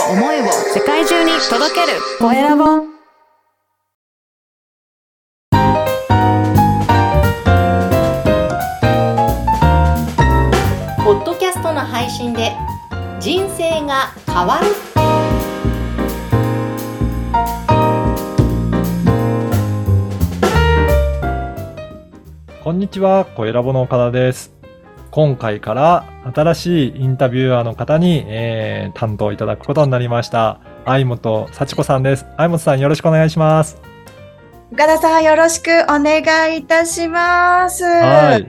を思いを世界中に届ける。コエラボ。ポッドキャストの配信で人生が変わる。こんにちは、コエラボの岡田です。今回から新しいインタビュアーの方に、えー担当いただくことになりました。相本幸子さんです。相本さんよろしくお願いします。岡田さんよろしくお願いいたします。はい。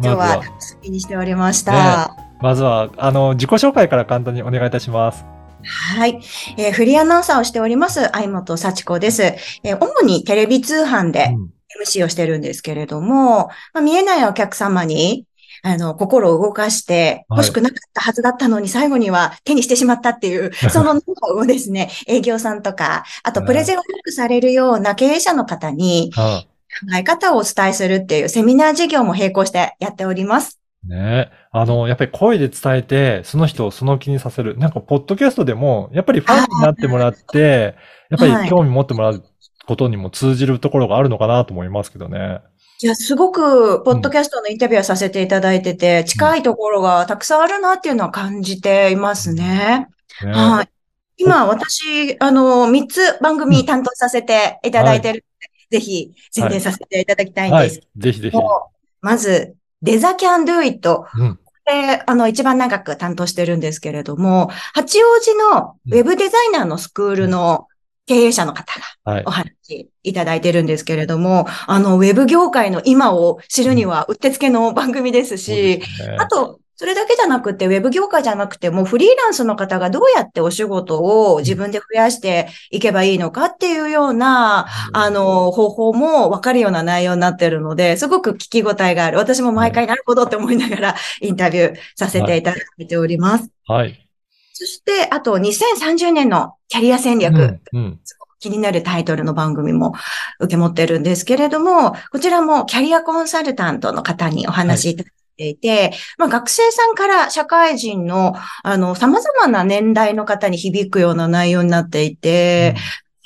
今日は楽しみにしておりました。まずは、あの、自己紹介から簡単にお願いいたします。はい、えーフリーアナウンサーをしております、相本幸子です。えー主にテレビ通販でうん MC をしてるんですけれども、まあ、見えないお客様に、あの、心を動かして、はい欲しくなかったはずだったのに最後には手にしてしまったっていう、そのノウをですね、営業さんとか、あとプレゼンをよくされるような経営者の方には考え方をお伝えするっていうセミナー事業も並行してやっております。い。ねあの、やっぱり声で伝えて、その人をその気にさせる。なんか、ポッドキャストでも、やっぱりファンになってもらって、やっぱり興味持ってもらうことにも通じるところがあるのかなと思いますけどね。いや、すごく、ポッドキャストのインタビューをさせていただいてて、近いところがたくさんあるなっていうのは感じていますね。ねはい。今、私、あの、3つ番組担当させていただいてるので、ぜひ宣伝させていただきたいんはい。ですけぜひぜひ。ど、まず、デザキャンドゥイット。うん。これ、あの、一番長く担当してるんですけれども、八王子のウェブデザイナーのスクールの経営者の方が、はいお。話いただいてるんですけれども、あの、ウェブ業界の今を知るにはうってつけの番組ですしで、すねあと、それだけじゃなくて、ウェブ業界じゃなくても、フリーランスの方がどうやってお仕事を自分で増やしていけばいいのかっていうような、あの、方法も分かるような内容になってるので、すごく聞き応えがある。私も毎回なるほどって思いながらインタビューさせていただいております。はい。そして、あと、2030年のキャリア戦略。うん。うん。気になるタイトルの番組も受け持ってるんですけれども、こちらもキャリアコンサルタントの方にお話しいただいていて、まあ学生さんから社会人の、あの、様々な年代の方に響くような内容になっていて、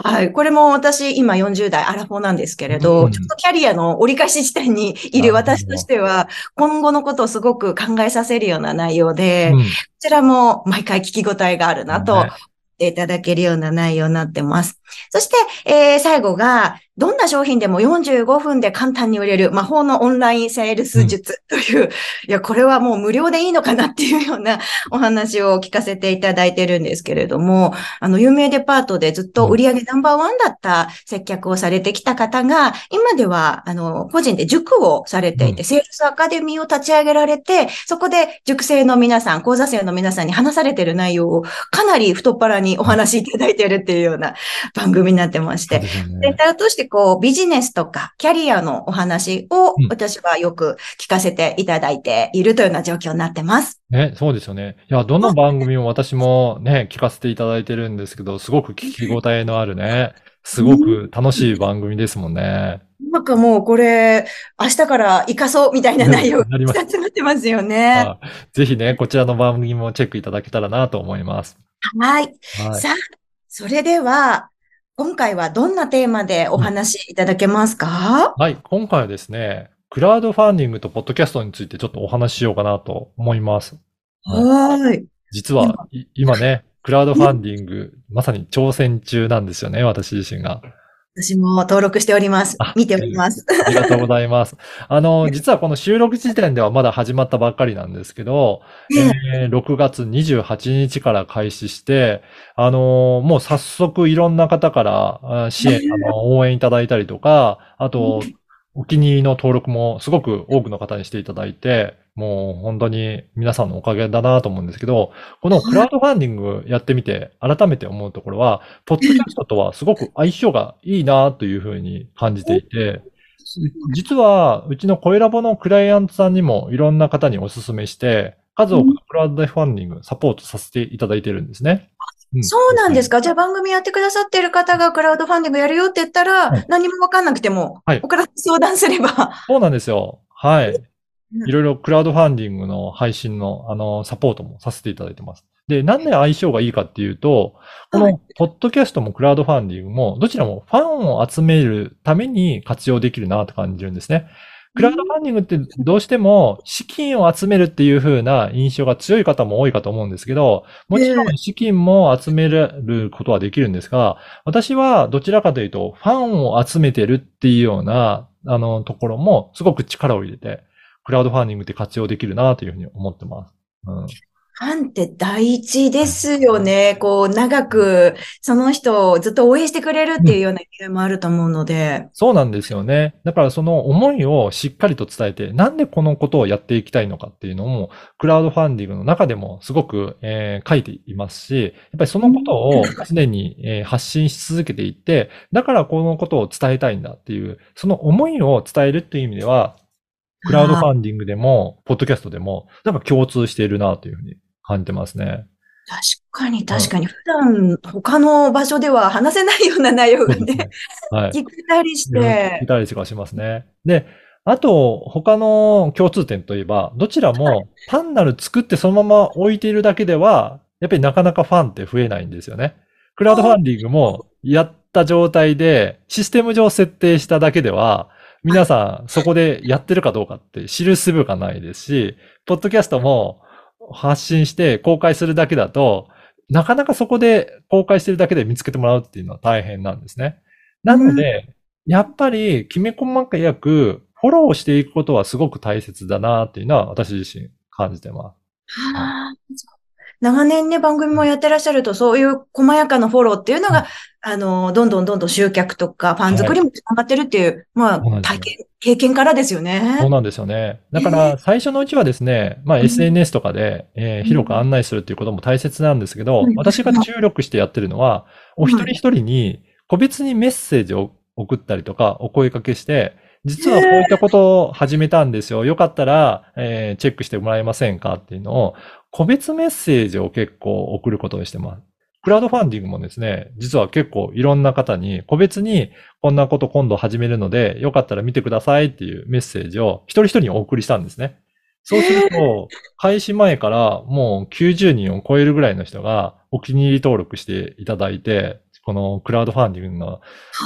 はい。これも私、今40代アラフォーなんですけれど、うんちょっとキャリアの折り返し地点にいる私としては、今後のことをすごく考えさせるような内容で、うんこちらも毎回聞き応えがあるなとねていただけるような内容になってます。そして、えー最後が、どんな商品でも45分で簡単に売れる魔法のオンラインセールス術という、いや、これはもう無料でいいのかなっていうようなお話を聞かせていただいてるんですけれども、あの、有名デパートでずっと売上ナンバーワンだった接客をされてきた方が、今では、あの、個人で塾をされていて、うん。セールスアカデミーを立ち上げられて、そこで塾生の皆さん、講座生の皆さんに話されてる内容をかなり太っ腹にお話しいただいてるっていうような番組になってまして全体を通してこうビジネスとかキャリアのお話をうん私はよく聞かせていただいているというような状況になってます。ね、そうですよね。いや、どの番組も私もね、聞かせていただいてるんですけど、すごく聞き応えのあるね、すごく楽しい番組ですもんね。なんかもうこれ明日から活かそうみたいな内容がなりまってますよね。あぜひね、こちらの番組もチェックいただけたらなと思います。はい。はい。さあ、それでは今回はどんなテーマでお話しいただけますか、はい、今回はですね、クラウドファンディングとポッドキャストについてちょっとお話ししようかなと思います。はい。実は、い今ね、クラウドファンディング、まさに挑戦中なんですよね、私自身が。私も登録しておりますあ。見ております。ありがとうございます。あの、実はこの収録時点ではまだ始まったばっかりなんですけど、えー6月28日から開始して、あのもう早速いろんな方からあ支援、あの、応援いただいたりとか、あと、お気に入りの登録もすごく多くの方にしていただいて、もう本当に皆さんのおかげだなと思うんですけど、このクラウドファンディングやってみて改めて思うところは、ポッドキャストとはすごく相性がいいなというふうに感じていて、実はうちの声ラボのクライアントさんにもいろんな方にお勧めして、数多くのクラウドファンディングサポートさせていただいてるんですね。んそうなんですか？じゃあ番組やってくださってる方がクラウドファンディングやるよって言ったら、はい何もわかんなくても、はいおから相談すれば。そうなんですよ。はい。うんいろいろクラウドファンディングの配信の、あの、サポートもさせていただいてます。で、なんで相性がいいかっていうと、こはいの、ポッドキャストもクラウドファンディングも、どちらもファンを集めるために活用できるなと感じるんですね。クラウドファンディングってどうしても資金を集めるっていう風な印象が強い方も多いかと思うんですけど、もちろん資金も集めることはできるんですが、私はどちらかというと、ファンを集めてるっていうような、あの、ところもすごく力を入れて、クラウドファンディングって活用できるなというふうに思ってます。うん。ファンって大事ですよね。こう、長く、その人をずっと応援してくれるっていうような意味合いもあると思うので。そうなんですよね。だからその思いをしっかりと伝えて、なんでこのことをやっていきたいのかっていうのも、クラウドファンディングの中でもすごく、えー書いていますし、やっぱりそのことを常に、えー発信し続けていって、だからこのことを伝えたいんだっていう、その思いを伝えるっていう意味では、クラウドファンディングでも、ポッドキャストでも、なんか共通しているなというふうに感じてますね。確かに確かに、普段他の場所では話せないような内容がね。はい。聞けたりしいろいろ聞てい。たりとかしますね。で、あと、他の共通点といえば、どちらも単なる作ってそのまま置いているだけでは、やっぱりなかなかファンって増えないんですよね。クラウドファンディングもやった状態で、システム上設定しただけでは、皆さんそこでやってるかどうかって知るすぶがないですし、ポッドキャストも発信して公開するだけだと、なかなかそこで公開してるだけで見つけてもらうっていうのは大変なんですね。なので、やっぱりきめ細かくフォローしていくことはすごく大切だなっていうのは私自身感じてます。はあ長年ね、番組もやってらっしゃると、そういう細やかなフォローっていうのが、あの、どんどんどんどん集客とか、ファン作りもつながってるっていう、まあそうなん、ですよ体験、経験からですよね。そうなんですよね。だから最初のうちはですね、まあ SNS とかで、えー広く案内するっていうことも大切なんですけどうん、私が注力してやってるのは、お一人一人に個別にメッセージを送ったりとか、お声かけして、実はこういったことを始めたんですよ。よかったら、えーチェックしてもらえませんかっていうのを、個別メッセージを結構送ることにしてます。クラウドファンディングもですね、実は結構いろんな方に個別にこんなこと今度始めるので、よかったら見てくださいっていうメッセージを一人一人にお送りしたんですね。そうすると、開始前からもう90人を超えるぐらいの人がお気に入り登録していただいて、このクラウドファンディングの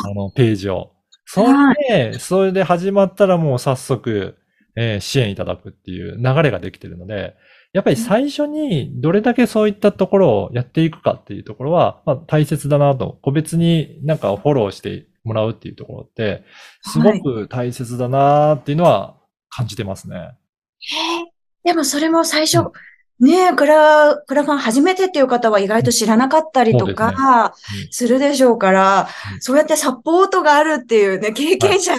あのページを。それで、それで始まったらもう早速、えー支援いただくっていう流れができてるので、やっぱり最初にどれだけそういったところをやっていくかっていうところは、まあ、大切だなと、個別になんかフォローしてもらうっていうところって、すごく大切だなっていうのは感じてますね。へえでもそれも最初うん、ねクラ、クラファン初めてっていう方は意外と知らなかったりとかうん。するでしょうからう、ん。そうやってサポートがあるっていうね、経験者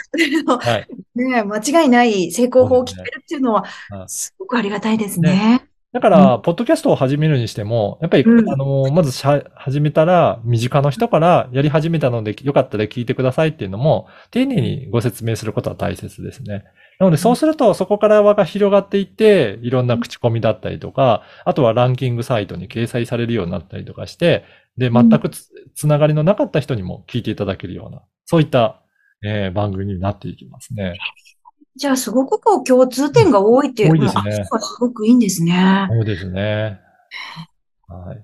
のはい。ね、間違いない成功法を聞けるっていうのははい、すごくありがたいですね。だから、ポッドキャストを始めるにしても、やっぱり、うん。あの、まず始めたら、身近な人からやり始めたので、よかったら聞いてくださいっていうのも、丁寧にご説明することは大切ですね。なので、そうすると、そこから輪が広がっていって、いろんな口コミだったりとか、あとはランキングサイトに掲載されるようになったりとかして、で、全くつつながりのなかった人にも聞いていただけるような、そういった、えー番組になっていきますね。じゃあ、すごくこう共通点が多いっていう、多いですねすごくいいんですね。そうですね。はい。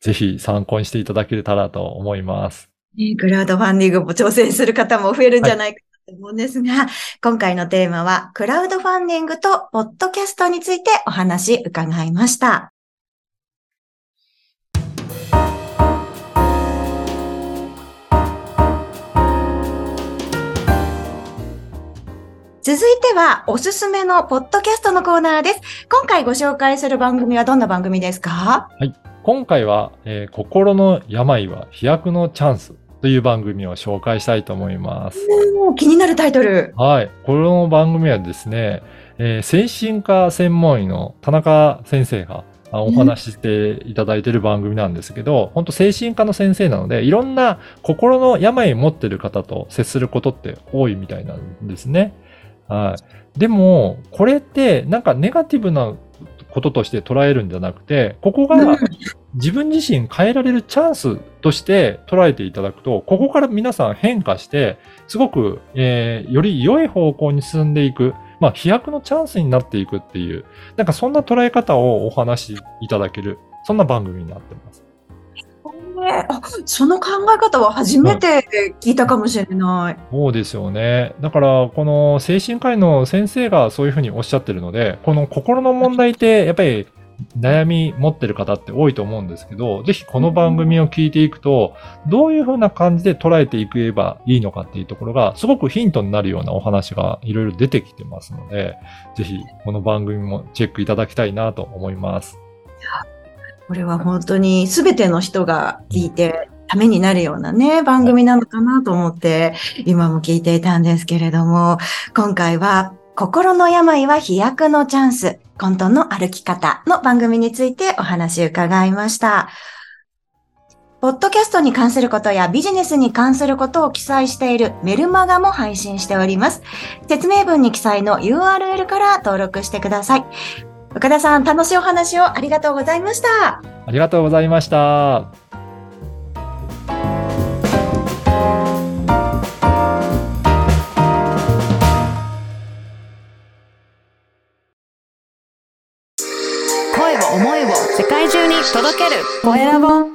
ぜひ参考にしていただけたらと思います。ねクラウドファンディングも挑戦する方も増えるんじゃないかと思うんですが、今回のテーマは、クラウドファンディングとポッドキャストについてお話伺いました。続いては、おすすめのポッドキャストのコーナーです。今回ご紹介する番組はどんな番組ですか？今回は、えー心の病は飛躍のチャンスという番組を紹介したいと思います。もう気になるタイトル。はい。この番組はですね、えー精神科専門医の田中先生があお話ししていただいている番組なんですけど、本当精神科の先生なので、いろんな心の病を持っている方と接することって多いみたいなんですね。はい。でも、これってなんかネガティブなこととして捉えるんじゃなくて、ここが自分自身変えられるチャンスとして捉えていただくと、ここから皆さん変化して、すごく、えーより良い方向に進んでいく、まあ飛躍のチャンスになっていくっていう、なんかそんな捉え方をお話しいただける、そんな番組になってます。その考え方は初めて聞いたかもしれない。そうですよね。だから、この精神科医の先生がそういうふうにおっしゃってるので、この心の問題って、やっぱり悩み持ってる方って多いと思うんですけど、ぜひこの番組を聞いていくと、どういうふうな感じで捉えていけばいいのかっていうところが、すごくヒントになるようなお話がいろいろ出てきてますので、ぜひこの番組もチェックいただきたいなと思います。これは本当に全ての人が聞いてためになるようなね、番組なのかなと思って、今も聞いていたんですけれども、今回は、心の病は飛躍のチャンス、混沌の歩き方の番組についてお話を伺いました。ポッドキャストに関することやビジネスに関することを記載しているメルマガも配信しております。説明文に記載の URL から登録してください。岡田さん、楽しいお話をありがとうございました。ありがとうございました。声を思いを世界中に届けるコエラボ